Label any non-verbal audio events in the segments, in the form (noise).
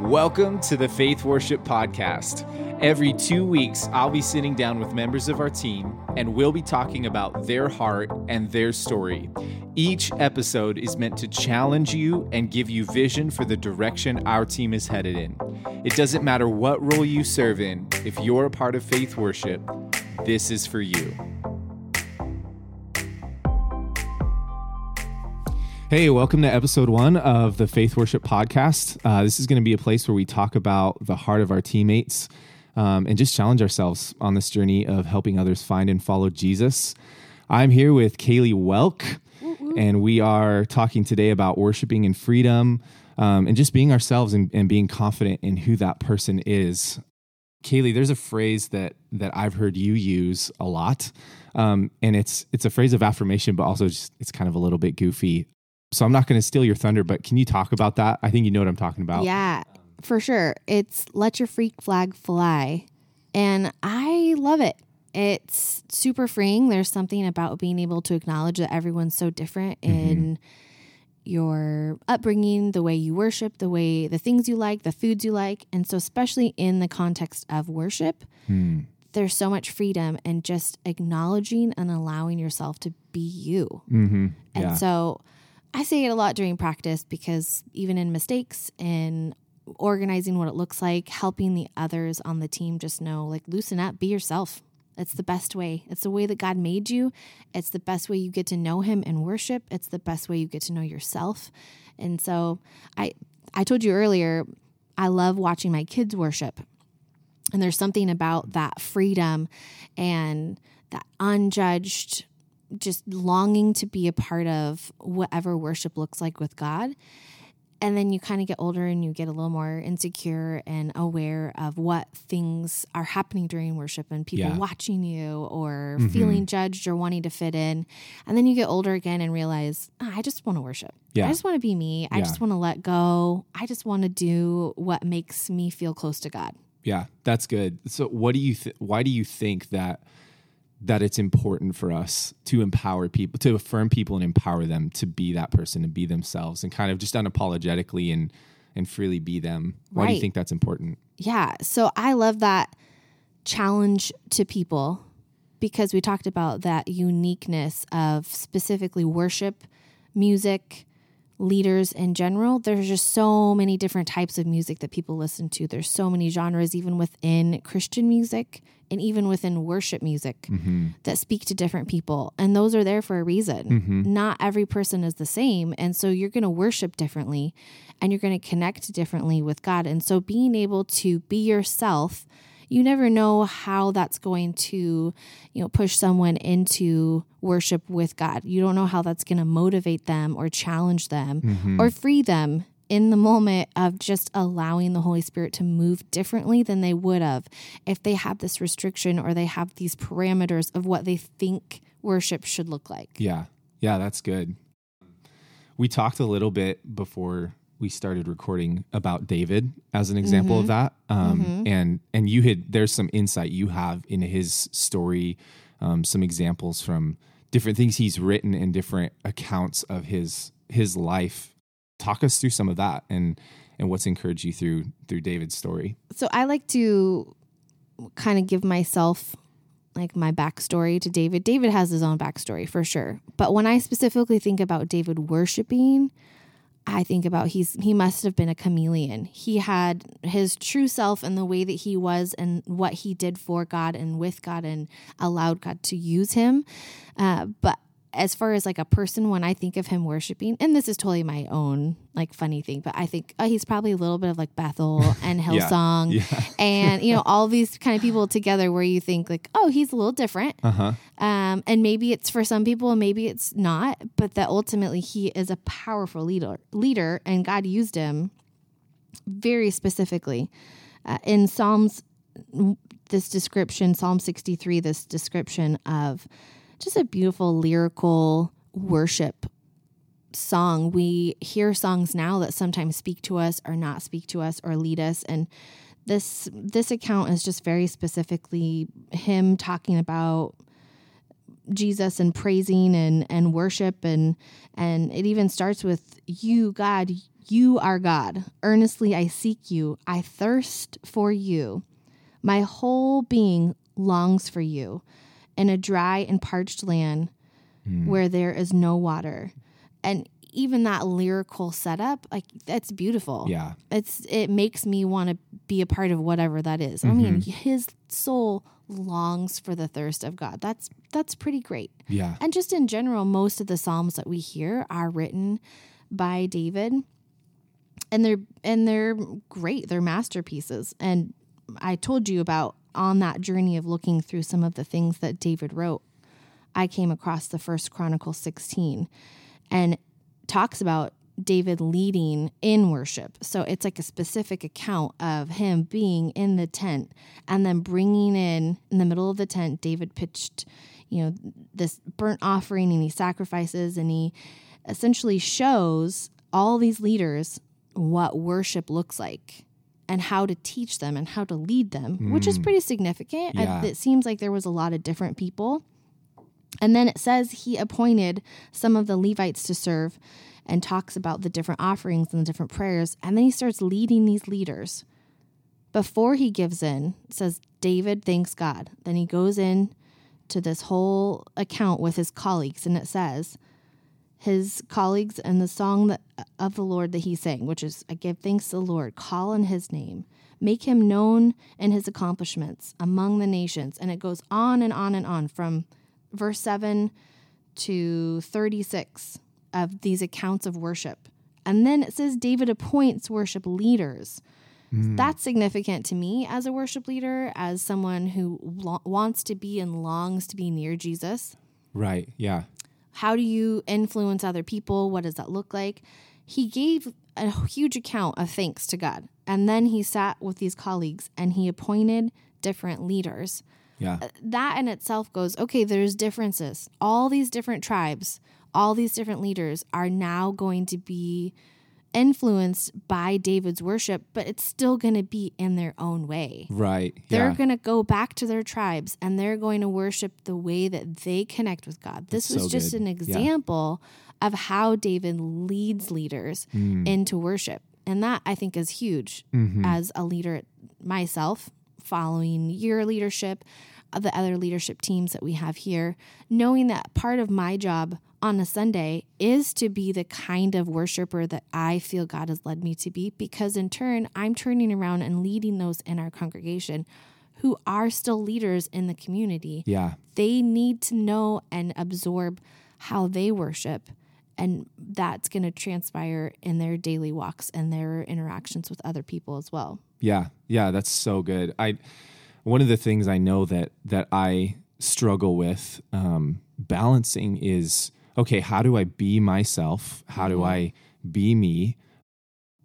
Welcome to the Faith Worship Podcast. Every two weeks, I'll be sitting down with members of our team and we'll be talking about their heart and their story. Each episode is meant to challenge you and give you vision for the direction our team is headed in. It doesn't matter what role you serve in, if you're a part of Faith Worship, this is for you. Hey, welcome to episode one of the Faith Worship Podcast. Uh, this is going to be a place where we talk about the heart of our teammates um, and just challenge ourselves on this journey of helping others find and follow Jesus. I'm here with Kaylee Welk, and we are talking today about worshiping in freedom um, and just being ourselves and, and being confident in who that person is. Kaylee, there's a phrase that that I've heard you use a lot, um, and it's it's a phrase of affirmation, but also just, it's kind of a little bit goofy. So I'm not going to steal your thunder, but can you talk about that? I think you know what I'm talking about. Yeah, for sure. It's let your freak flag fly. And I love it. It's super freeing. There's something about being able to acknowledge that everyone's so different mm-hmm. in your upbringing, the way you worship, the way the things you like, the foods you like. And so, especially in the context of worship, hmm. there's so much freedom and just acknowledging and allowing yourself to be you. Mm-hmm. Yeah. And so, I say it a lot during practice because even in mistakes and organizing what it looks like, helping the others on the team just know like loosen up, be yourself. It's the best way. It's the way that God made you. It's the best way you get to know him and worship. It's the best way you get to know yourself. And so I I told you earlier, I love watching my kids worship. And there's something about that freedom and that unjudged just longing to be a part of whatever worship looks like with God. And then you kind of get older and you get a little more insecure and aware of what things are happening during worship and people yeah. watching you or mm-hmm. feeling judged or wanting to fit in. And then you get older again and realize, oh, I just want to worship. Yeah. I just want to be me. I just want to let go. I just want to do what makes me feel close to God. Yeah, that's good. So, what do you? Th- why do you think that? That it's important for us to empower people, to affirm people and empower them to be that person and be themselves and kind of just unapologetically and and freely be them. Why right. do you think that's important? Yeah. So I love that challenge to people because we talked about that uniqueness of specifically worship, music, leaders in general. There's just so many different types of music that people listen to. There's so many genres, even within Christian music and even within worship music, mm-hmm. that speak to different people. And those are there for a reason. Mm-hmm. Not every person is the same. And so you're going to worship differently and you're going to connect differently with God. And so being able to be yourself you never know how that's going to, you know, push someone into worship with God. You don't know how that's going to motivate them or challenge them mm-hmm. or free them in the moment of just allowing the Holy Spirit to move differently than they would have if they have this restriction or they have these parameters of what they think worship should look like. Yeah. Yeah, that's good. We talked a little bit before we started recording about David as an example mm-hmm. of that. Um, mm-hmm. And and you had there's some insight you have in his story, um, some examples from different things he's written and different accounts of his his life. Talk us through some of that and and what's encouraged you through through David's story. So I like to kind of give myself like my backstory to David. David has his own backstory for sure. But when I specifically think about David worshiping, I think about he's he must have been a chameleon. He had his true self and the way that he was and what he did for God and with God and allowed God to use him. Uh, but as far as like a person when I think of him worshiping, and this is totally my own like funny thing, but I think oh, he's probably a little bit of like Bethel and (laughs) Hillsong yeah, yeah. and you know all these kind of people together where you think like oh he's a little different, uh-huh. um, and maybe it's for some people and maybe it's not, but that ultimately he is a powerful leader leader and God used him very specifically uh, in Psalms. This description, Psalm 63, this description of just a beautiful lyrical worship song. We hear songs now that sometimes speak to us or not speak to us or lead us and this this account is just very specifically him talking about Jesus and praising and and worship and and it even starts with you God You are God. Earnestly I seek you. I thirst for you. My whole being longs for you in a dry and parched land hmm. where there is no water. And even that lyrical setup, like that's beautiful. Yeah. It's it makes me want to be a part of whatever that is. I mean, mm-hmm. his soul longs for the thirst of God. That's that's pretty great. Yeah. And just in general, most of the psalms that we hear are written by David, and they're and they're great. They're masterpieces. And I told you about on that journey of looking through some of the things that David wrote. I came across the First Chronicle sixteen, and talks about David leading in worship. So it's like a specific account of him being in the tent and then bringing in in the middle of the tent David pitched, you know, this burnt offering and he sacrifices and he essentially shows all these leaders what worship looks like and how to teach them and how to lead them, which is mm. pretty significant. Yeah. I, it seems like there was a lot of different people. And then it says he appointed some of the Levites to serve and talks about the different offerings and the different prayers. And then he starts leading these leaders. Before he gives in, it says David thanks God. Then he goes in to this whole account with his colleagues, and it says his colleagues and the song that, of the Lord that he sang, which is I give thanks to the Lord, call on his name, make him known in his accomplishments among the nations. And it goes on and on and on from verse 7 to 36 of these accounts of worship. And then it says David appoints worship leaders. Hmm. That's significant to me as a worship leader, as someone who lo- wants to be and longs to be near Jesus. Right. Yeah. How do you influence other people? What does that look like? He gave a huge account of thanks to God. And then he sat with these colleagues and he appointed different leaders Yeah. Uh, that in itself goes okay there's differences all these different tribes all these different leaders are now going to be influenced by david's worship but it's still going to be in their own way Right. they're yeah. going to go back to their tribes and they're going to worship the way that they connect with god this That's was so just good. an Yeah. example of how david leads leaders Mm. into worship and that i think is huge Mm-hmm. as a leader myself following your leadership the other leadership teams that we have here knowing that part of my job on a sunday is to be the kind of worshiper that i feel god has led me to be because in turn i'm turning around and leading those in our congregation who are still leaders in the community Yeah. they need to know and absorb how they worship and that's going to transpire in their daily walks and their interactions with other people as well Yeah, yeah, that's so good. I one of the things I know that that I struggle with um, balancing is okay. How do I be myself? How do I be me?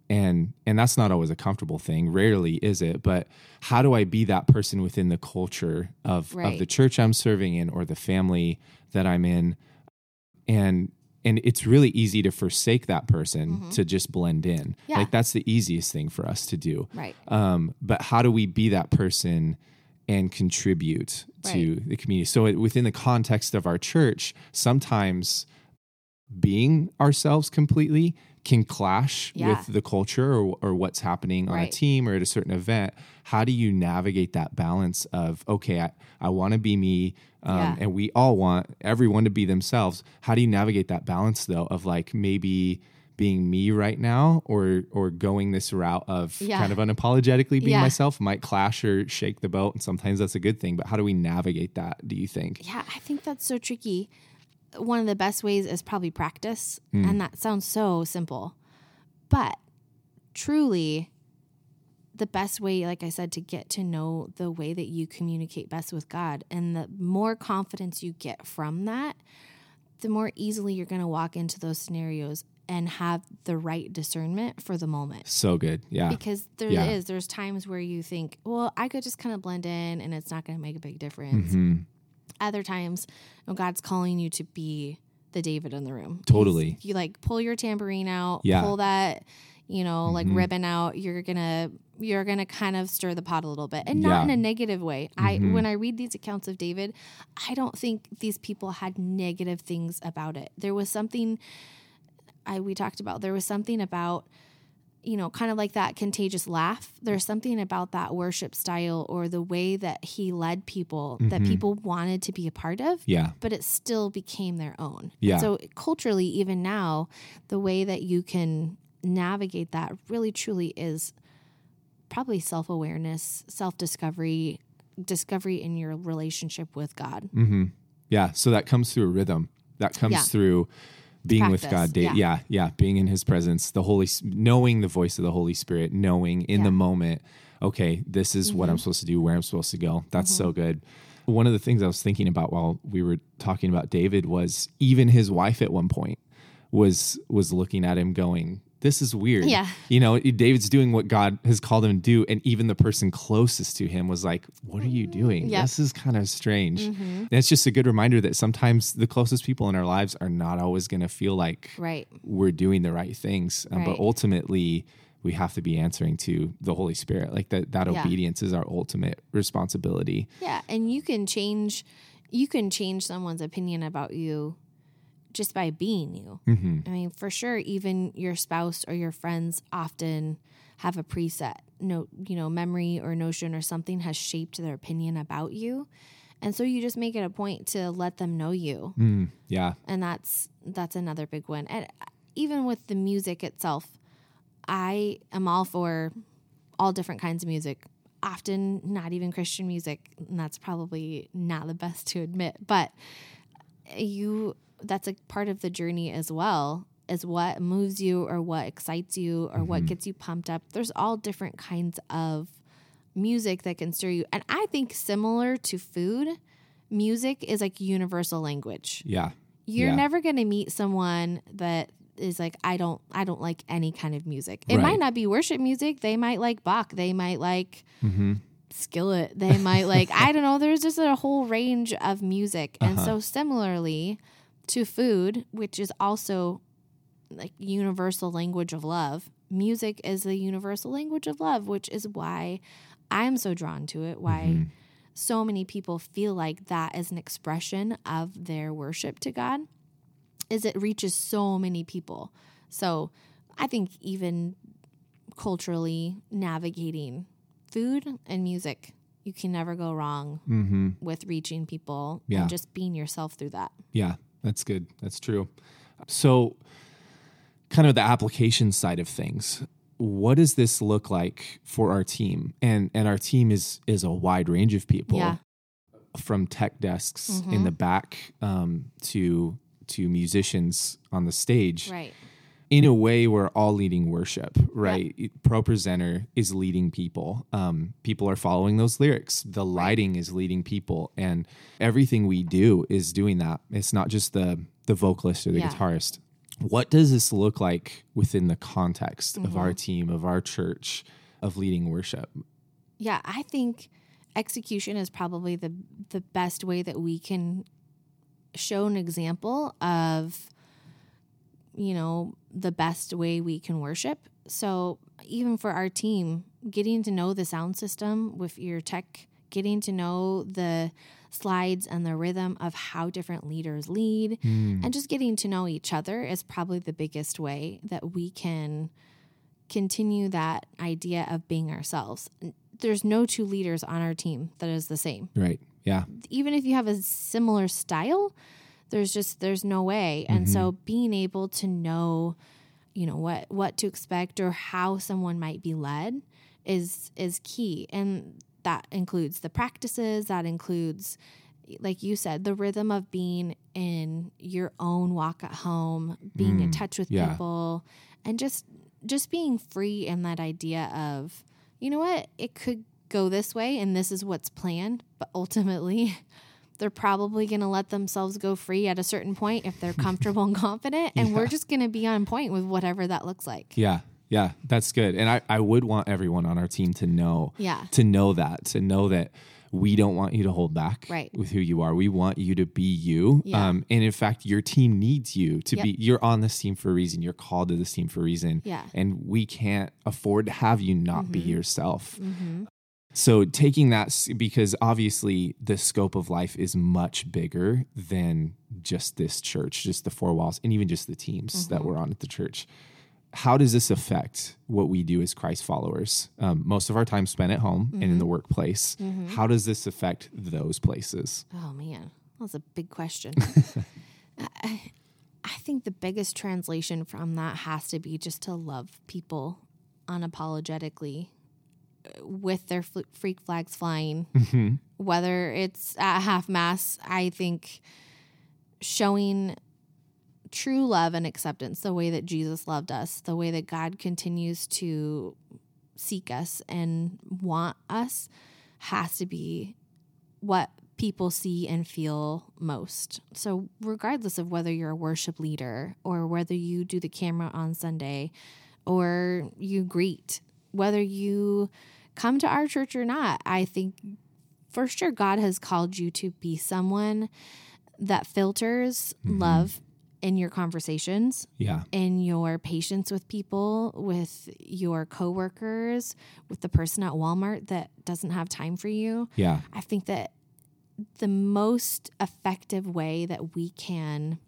And and that's not always a comfortable thing. Rarely is it. But how do I be that person within the culture of of the church I'm serving in or the family that I'm in? And and it's really easy to forsake that person to just blend in. Mm-hmm. Yeah. Like that's the easiest thing for us to do. right Um, but how do we be that person and contribute to the community? So it, within the context of our church, sometimes being ourselves completely can clash Yeah. with the culture or, or what's happening on a team or at a certain event. How do you navigate that balance of, okay, I, I want to be me, um, Yeah. and we all want everyone to be themselves. How do you navigate that balance though of like maybe being me right now or or going this route of Yeah. kind of unapologetically being Yeah. myself might clash or shake the boat and sometimes that's a good thing but how do we navigate that do you think yeah i think that's so tricky one of the best ways is probably practice hmm. and that sounds so simple but truly the best way like i said to get to know the way that you communicate best with god and the more confidence you get from that the more easily you're going to walk into those scenarios and have the right discernment for the moment so good yeah because there is. Yeah. there's times where you think well i could just kind of blend in and it's not going to make a big difference Mhm. other times you know, god's calling you to be the david in the room Totally. He's- you like pull your tambourine out Yeah. pull that you know like Mhm. ribbon out you're gonna you're gonna kind of stir the pot a little bit and not Yeah. in a negative way i Mhm. when i read these accounts of david i don't think these people had negative things about it there was something i we talked about there was something about you know, kind of like that contagious laugh. There's something about that worship style or the way that he led people that people wanted to be a part of, Yeah. but it still became their own. Yeah. So culturally, even now, the way that you can navigate that really truly is probably self awareness, self discovery, discovery in your relationship with God. Mm-hmm. Yeah. So that comes through a rhythm. That comes Yeah. through being with God. Da- yeah. yeah. yeah. Being in his presence, the Holy, knowing the voice of the Holy Spirit, knowing in Yeah. the moment, okay, this is what I'm mm-hmm. supposed to do, where I'm supposed to go. That's so mm-hmm. good. One of the things I was thinking about while we were talking about David was even his wife at one point was was looking at him going, This is weird. Yeah. You know, David's doing what God has called him to do. And even the person closest to him was like, What are you doing? Yep. This is kind of strange. And it's just a good reminder that sometimes the closest people in our lives are not always going to feel like Right. we're doing the right things. Um, But ultimately, we have to be answering to the Holy Spirit. Like that, that Yeah. obedience is our ultimate responsibility. Yeah, and you can change you can change someone's opinion about you just by being you. Mm-hmm. I mean, for sure even your spouse or your friends often have a preset no, you know, memory or notion or something has shaped their opinion about you. And so you just make it a point to let them know you. Mm, yeah. And that's that's another big one. And even with the music itself, I am all for all different kinds of music. Often not even Christian music, and that's probably not the best to admit, but you that's a part of the journey as well is what moves you or what excites you or what gets you pumped up. There's all different kinds of music that can stir you. And I think similar to food, music is like universal language Yeah. you're Yeah. never going to meet someone that is like I don't I don't like any kind of music. It Right. might not be worship music. They might like Bach. They might like Mm-hmm. Skillet. They might like (laughs) I don't know. There's just a whole range of music. And Uh-huh. so similarly to food, which is also like universal language of love, music is the universal language of love, which is why I'm so drawn to it. Why Mm-hmm. so many people feel like that is an expression of their worship to God is it reaches so many people. So I think even culturally navigating food and music, you can never go wrong Mm-hmm. with reaching people Yeah. and just being yourself through that. Yeah, that's good. That's true. So, kind of the application side of things. What does this look like for our team? And and our team is is a wide range of people, Yeah. from tech desks in the back um, to to musicians on the stage. Right. In a way, we're all leading worship, right? ProPresenter is leading people. Um, people are following those lyrics. The lighting is leading people, and everything we do is doing that. It's not just the the vocalist or the Yeah. guitarist. What does this look like within the context of Mm-hmm. our team, of our church, of leading worship? Yeah, I think execution is probably the the best way that we can show an example of you know the best way we can worship. So even for our team, getting to know the sound system with your tech, getting to know the slides and the rhythm of how different leaders lead, hmm. and just getting to know each other is probably the biggest way that we can continue that idea of being ourselves. There's no two leaders on our team that is the same. Right. Yeah. Even if you have a similar style, there's just there's no way. And so mm-hmm. being able to know, you know, what what to expect or how someone might be led is is key. And that includes the practices, that includes like you said, the rhythm of being in your own walk at home, being in mm, touch with yeah. people, and just just being free in that idea of, you know what, it could go this way and this is what's planned, but ultimately (laughs) they're probably going to let themselves go free at a certain point if they're (laughs) comfortable and confident and we're just going to be on point with whatever that looks like. Yeah. Yeah. That's good. And I, I would want everyone on our team to know Yeah. to know that, to know that we don't want you to hold back Right. with who you are. We want you to be you. Yeah. Um, and in fact, your team needs you to Yep. be, you're on this team for a reason. You're called to this team for a reason. Yeah. Mm-hmm. And we can't afford to have you not be yourself. So taking that, because obviously the scope of life is much bigger than just this church, just the four walls, and even just the teams Mm-hmm. that we're on at the church. how does this affect what we do as Christ followers? Um, most of our time spent at home and in the workplace. How does this affect those places? Oh man, that's a big question. (laughs) I, I think the biggest translation from that has to be just to love people unapologetically with their fl- freak flags flying. Mm-hmm. Whether it's at half mass, I think showing true love and acceptance, the way that Jesus loved us, the way that God continues to seek us and want us, has to be what people see and feel most. So, regardless of whether you're a worship leader or whether you do the camera on Sunday or you greet, whether you come to our church or not, I think for sure God has called you to be someone that filters mm-hmm. love in your conversations Yeah. in your patience with people, with your coworkers, with the person at Walmart that doesn't have time for you. Yeah. I think that the most effective way that we can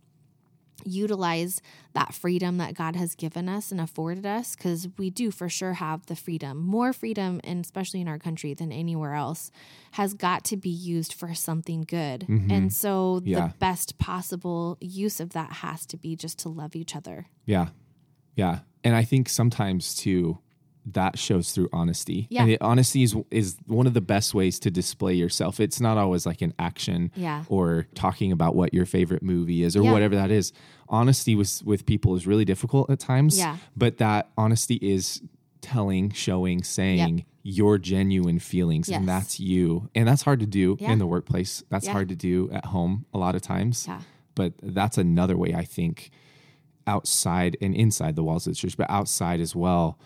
utilize that freedom that God has given us and afforded us, because we do for sure have the freedom, more freedom, and especially in our country than anywhere else, has got to be used for something good. Mm-hmm. And so Yeah. the best possible use of that has to be just to love each other. Yeah. Yeah. And I think sometimes too, that shows through honesty. Yeah. And it, honesty is, is one of the best ways to display yourself. It's not always like an action Yeah. or talking about what your favorite movie is or Yeah. whatever that is. Honesty with, with people is really difficult at times. Yeah. But that honesty is telling, showing, saying your genuine feelings. Yes. And that's you. And that's hard to do Yeah. in the workplace. That's hard to do at home a lot of times. Yeah. But that's another way I think outside and inside the walls of the church, but outside as well,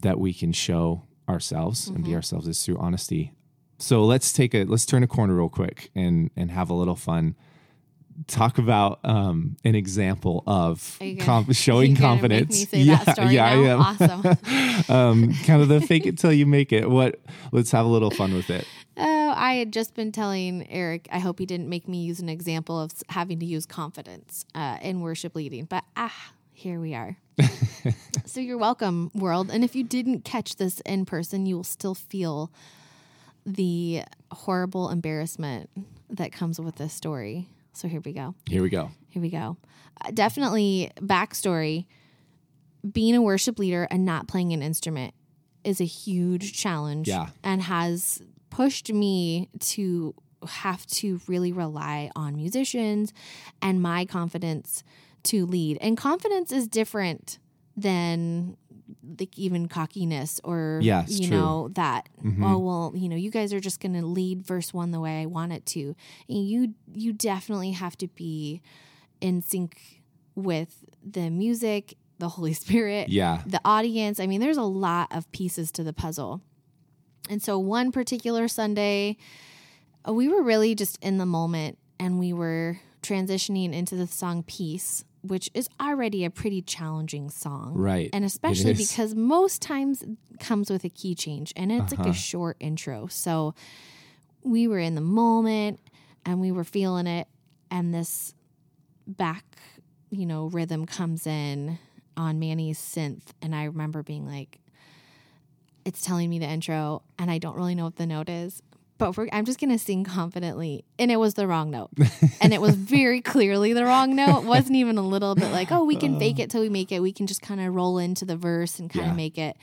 that we can show ourselves and Mm-hmm. be ourselves is through honesty. So let's take a let's turn a corner real quick and and have a little fun. Talk about um, an example of com- (laughs) showing confidence. Make me say that story yeah, now? I am. Awesome. (laughs) um, kind of the fake it till you make it. What? Let's have a little fun with it. Oh, I had just been telling Eric, I hope he didn't make me use an example of having to use confidence uh, in worship leading, but ah, here we are. So you're welcome, world. And if you didn't catch this in person, you will still feel the horrible embarrassment that comes with this story. So here we go. Here we go. Here we go. Uh, definitely backstory. Being a worship leader and not playing an instrument is a huge challenge. Yeah. And has pushed me to have to really rely on musicians and my confidence to lead. And confidence is different than like even cockiness or yes, you true. know that Mhm. oh well you know you guys are just going to lead verse 1 the way I want it to and you you definitely have to be in sync with the music the holy (laughs) spirit Yeah. the audience I mean there's a lot of pieces to the puzzle and so one particular Sunday we were really just in the moment and we were transitioning into the song peace which is already a pretty challenging song Right. and especially because most times it comes with a key change and it's like Uh-huh. a short intro. So we were in the moment and we were feeling it and this back, you know, rhythm comes in on Manny's synth and I remember being like it's telling me the intro and I don't really know what the note is. But I'm just going to sing confidently. And it was the wrong note. and it was very (laughs) clearly the wrong note. It wasn't even a little bit like, oh, we can fake it uh. till we make it. We can just kind of roll into the verse and kind Yeah. of make it.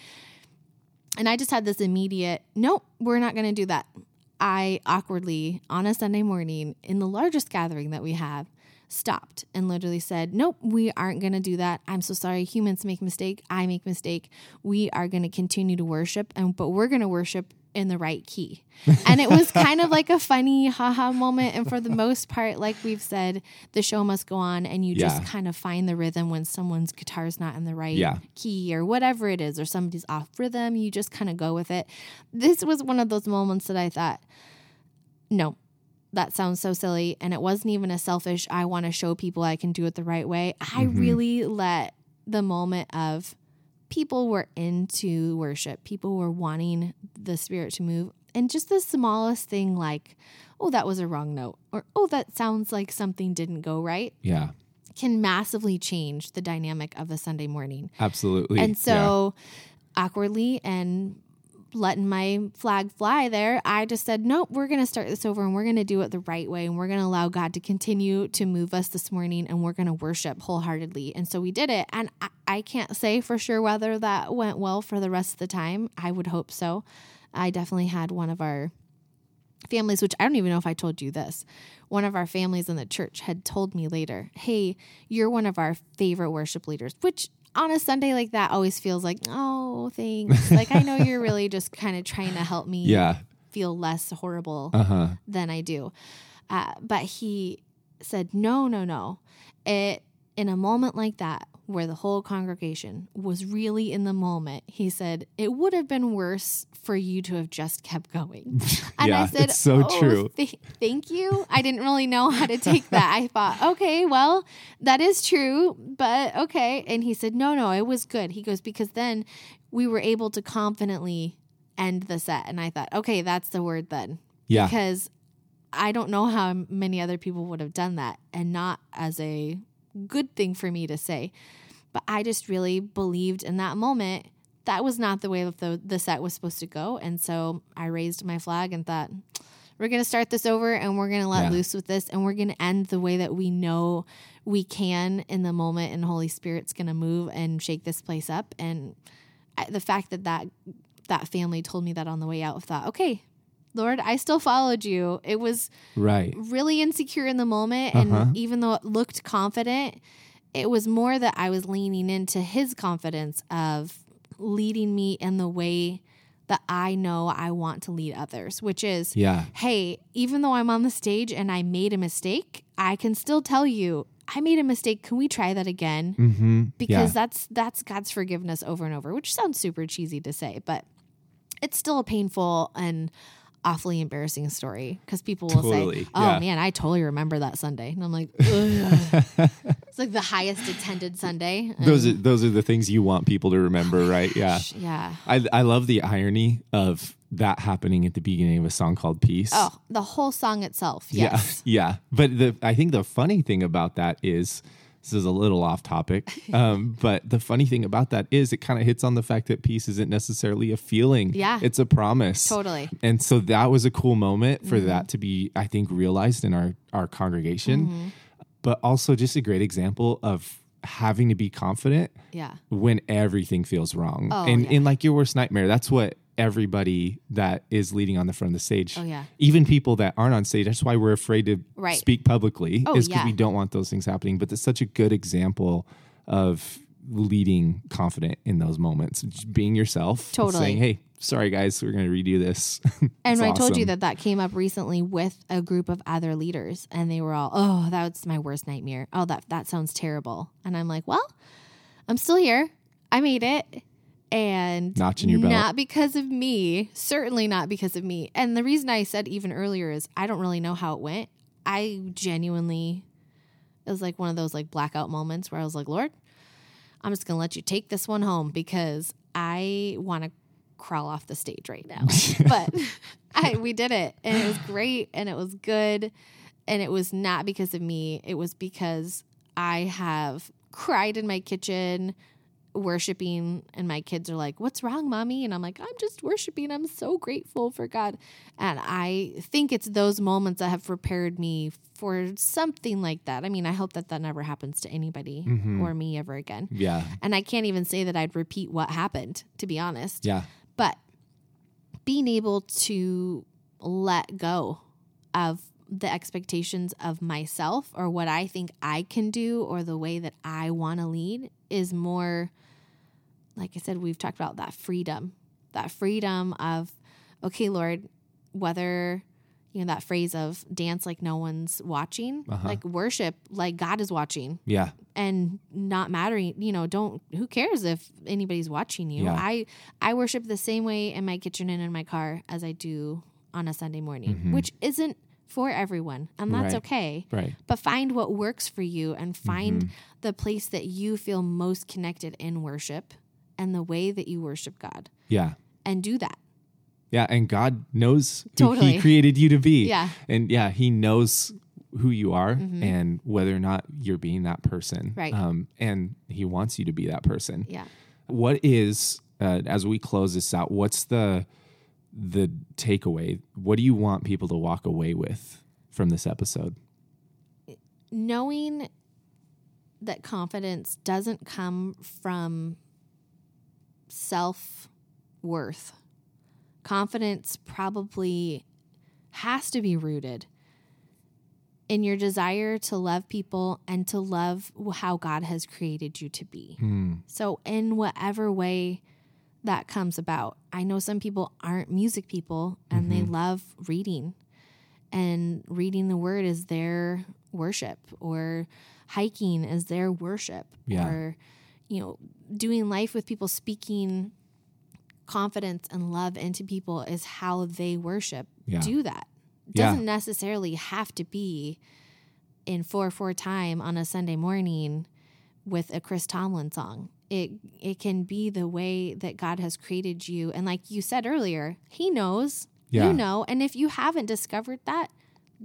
And I just had this immediate, nope, we're not going to do that. I awkwardly, on a Sunday morning, in the largest gathering that we have, stopped and literally said, Nope, we aren't going to do that. I'm so sorry. Humans make mistake. I make mistake. We are going to continue to worship, and but we're going to worship in the right key. And it was kind of like a funny haha moment. And for the most part, like we've said, the show must go on, and you Yeah. just kind of find the rhythm when someone's guitar's not in the right Yeah. key or whatever it is, or somebody's off rhythm. You just kind of go with it. This was one of those moments that I thought, no, that sounds so silly. And it wasn't even a selfish, I want to show people I can do it the right way. I Mm-hmm. really let the moment of people were into worship, people were wanting the spirit to move. And just the smallest thing like, oh, that was a wrong note, or oh, that sounds like something didn't go right. Yeah. can massively change the dynamic of a Sunday morning. Absolutely. And Yeah. so, awkwardly and letting my flag fly there, I just said, nope, we're going to start this over and we're going to do it the right way. And we're going to allow God to continue to move us this morning and we're going to worship wholeheartedly. And so we did it. And I, I can't say for sure whether that went well for the rest of the time. I would hope so. I definitely had one of our families, which I don't even know if I told you this. One of our families in the church had told me later, Hey, you're one of our favorite worship leaders, which on a Sunday like that always feels like, Oh, thanks. (laughs) like, I know you're really just kind of trying to help me yeah. feel less horrible Uh huh. than I do. Uh, but he said, No, no, no. It, in a moment like that, where the whole congregation was really in the moment, he said, It would have been worse for you to have just kept going. (laughs) And Yeah, I said, it's so "Oh, true." th- thank you. I didn't really know how to take that. I thought, okay, well, that is true, but okay. And he said, no, no, it was good. He goes, because then we were able to confidently end the set. And I thought, okay, that's the word then. Yeah. Because I don't know how many other people would have done that and not as a good thing for me to say. But I just really believed in that moment that was not the way that the, the set was supposed to go. And so I raised my flag and thought, we're going to start this over and we're going to let Yeah. loose with this and we're going to end the way that we know we can in the moment and Holy Spirit's going to move and shake this place up. And I, the fact that, that that family told me that on the way out, I thought, okay, Lord, I still followed you. It was Right. really insecure in the moment. Uh-huh. And even though it looked confident, it was more that I was leaning into his confidence of leading me in the way that I know I want to lead others, which is, Yeah. hey, even though I'm on the stage and I made a mistake, I can still tell you, I made a mistake. Can we try that again? Mm-hmm. because yeah. that's that's God's forgiveness over and over, which sounds super cheesy to say, but it's still a painful and awfully embarrassing story because people will Totally, say, "Oh yeah. man, I totally remember that Sunday," and I'm like, (laughs) "Ugh." "It's like the highest attended Sunday." those are those are the things you want people to remember, (sighs) right? Yeah. yeah. I I love the irony of that happening at the beginning of a song called Peace. Oh, the whole song itself. Yes. Yeah, (laughs) yeah. But the I think the funny thing about that is this is a little off topic, (laughs) um, but the funny thing about that is it kind of hits on the fact that peace isn't necessarily a feeling. Yeah. it's a promise. Totally. And so that was a cool moment for Mm-hmm. that to be, I think, realized in our our congregation, Mm-hmm. but also just a great example of having to be confident Yeah. when everything feels wrong. Oh, and yeah. in like your worst nightmare, that's what everybody that is leading on the front of the stage. Oh, yeah. Even people that aren't on stage, that's why we're afraid to Right. speak publicly. Oh, is because yeah. we don't want those things happening. But it's such a good example of leading confident in those moments. Just being yourself. Totally. saying, hey, sorry guys, we're gonna redo this. (laughs) And I told you that that came up recently with a group of other leaders, and they were all, "Oh, that's my worst nightmare. Oh, that that sounds terrible." And I'm like, "Well, I'm still here. I made it, and Notch in your belt. not because of me. Certainly not because of me. And the reason I said even earlier is I don't really know how it went. I genuinely, it was like one of those like blackout moments where I was like, Lord, I'm just gonna let you take this one home because I want to crawl off the stage right now. (laughs) but I we did it and it was great and it was good and it was not because of me. It was because I have cried in my kitchen worshiping and my kids are like, "What's wrong, mommy?" and I'm like, "I'm just worshiping. I'm so grateful for God." And I think it's those moments that have prepared me for something like that. I mean, I hope that that never happens to anybody mm-hmm. or me ever again. yeah. And I can't even say that I'd repeat what happened, to be honest. Yeah. But being able to let go of the expectations of myself or what I think I can do or the way that I want to lead is more, like I said, we've talked about that freedom, that freedom of, okay, Lord, whether, you know, that phrase of dance like no one's watching, Uh-huh. like worship like God is watching Yeah. and not mattering you know don't who cares if anybody's watching you Yeah. i i worship the same way in my kitchen and in my car as i do on a sunday morning which isn't for everyone and that's Mm-hmm. Right. okay Right. but find what works for you and find the place that you feel most connected in worship and the way that you worship god Yeah. and do that Yeah, and God knows who Totally. He created you to be. Yeah. and yeah, He knows who you are and whether or not you're being that person. Right. Um, and He wants you to be that person. Yeah. What is uh, as we close this out? What's the the takeaway? What do you want people to walk away with from this episode? knowing that confidence doesn't come from self worth. Confidence probably has to be rooted in your desire to love people and to love how God has created you to be. Hmm. So, in whatever way that comes about, I know some people aren't music people and they mm-hmm. love reading and reading the word is their worship or hiking is their worship Yeah. or you know doing life with people speaking confidence and love into people is how they worship. Yeah. do that. Doesn't necessarily have to be in 4-4 time on a sunday morning with a chris tomlin song. It it can be the way that god has created you. And like you said earlier he knows. Yeah. you know. And if you haven't discovered that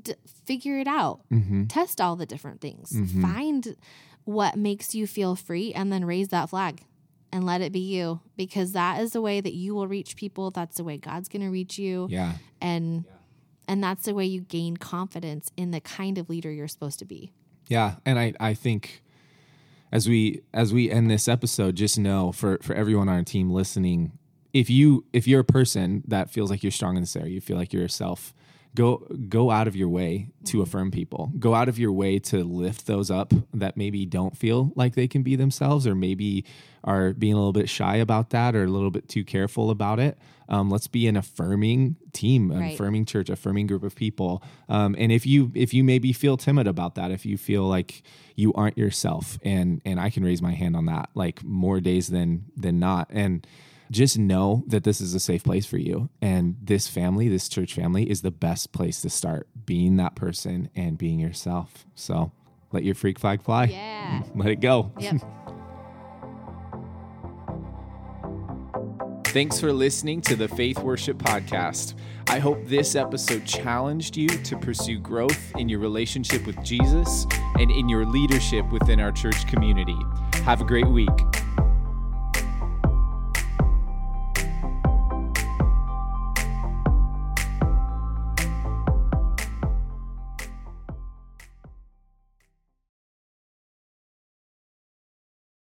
d- figure it out. Mm-hmm. test all the different things. Find what makes you feel free and then raise that flag and let it be you because that is the way that you will reach people. That's the way god's going to reach you. Yeah. and and that's the way you gain confidence in the kind of leader you're supposed to be. Yeah, and I I think as we as we end this episode, just know for for everyone on our team listening, if you if you're a person that feels like you're strong in this area, you feel like you're yourself, go go out of your way to affirm people. Go out of your way to lift those up that maybe don't feel like they can be themselves, or maybe are being a little bit shy about that, or a little bit too careful about it. Um, let's be an affirming team, an Right. affirming church, affirming group of people. Um, and if you if you maybe feel timid about that, if you feel like you aren't yourself, and and I can raise my hand on that, like more days than than not, and just know that this is a safe place for you, and this family, this church family, is the best place to start being that person and being yourself. So let your freak flag fly. yeah (laughs) Let it go. yep (laughs) Thanks for listening to the Faith Worship Podcast. I hope this episode challenged you to pursue growth in your relationship with Jesus and in your leadership within our church community. Have a great week.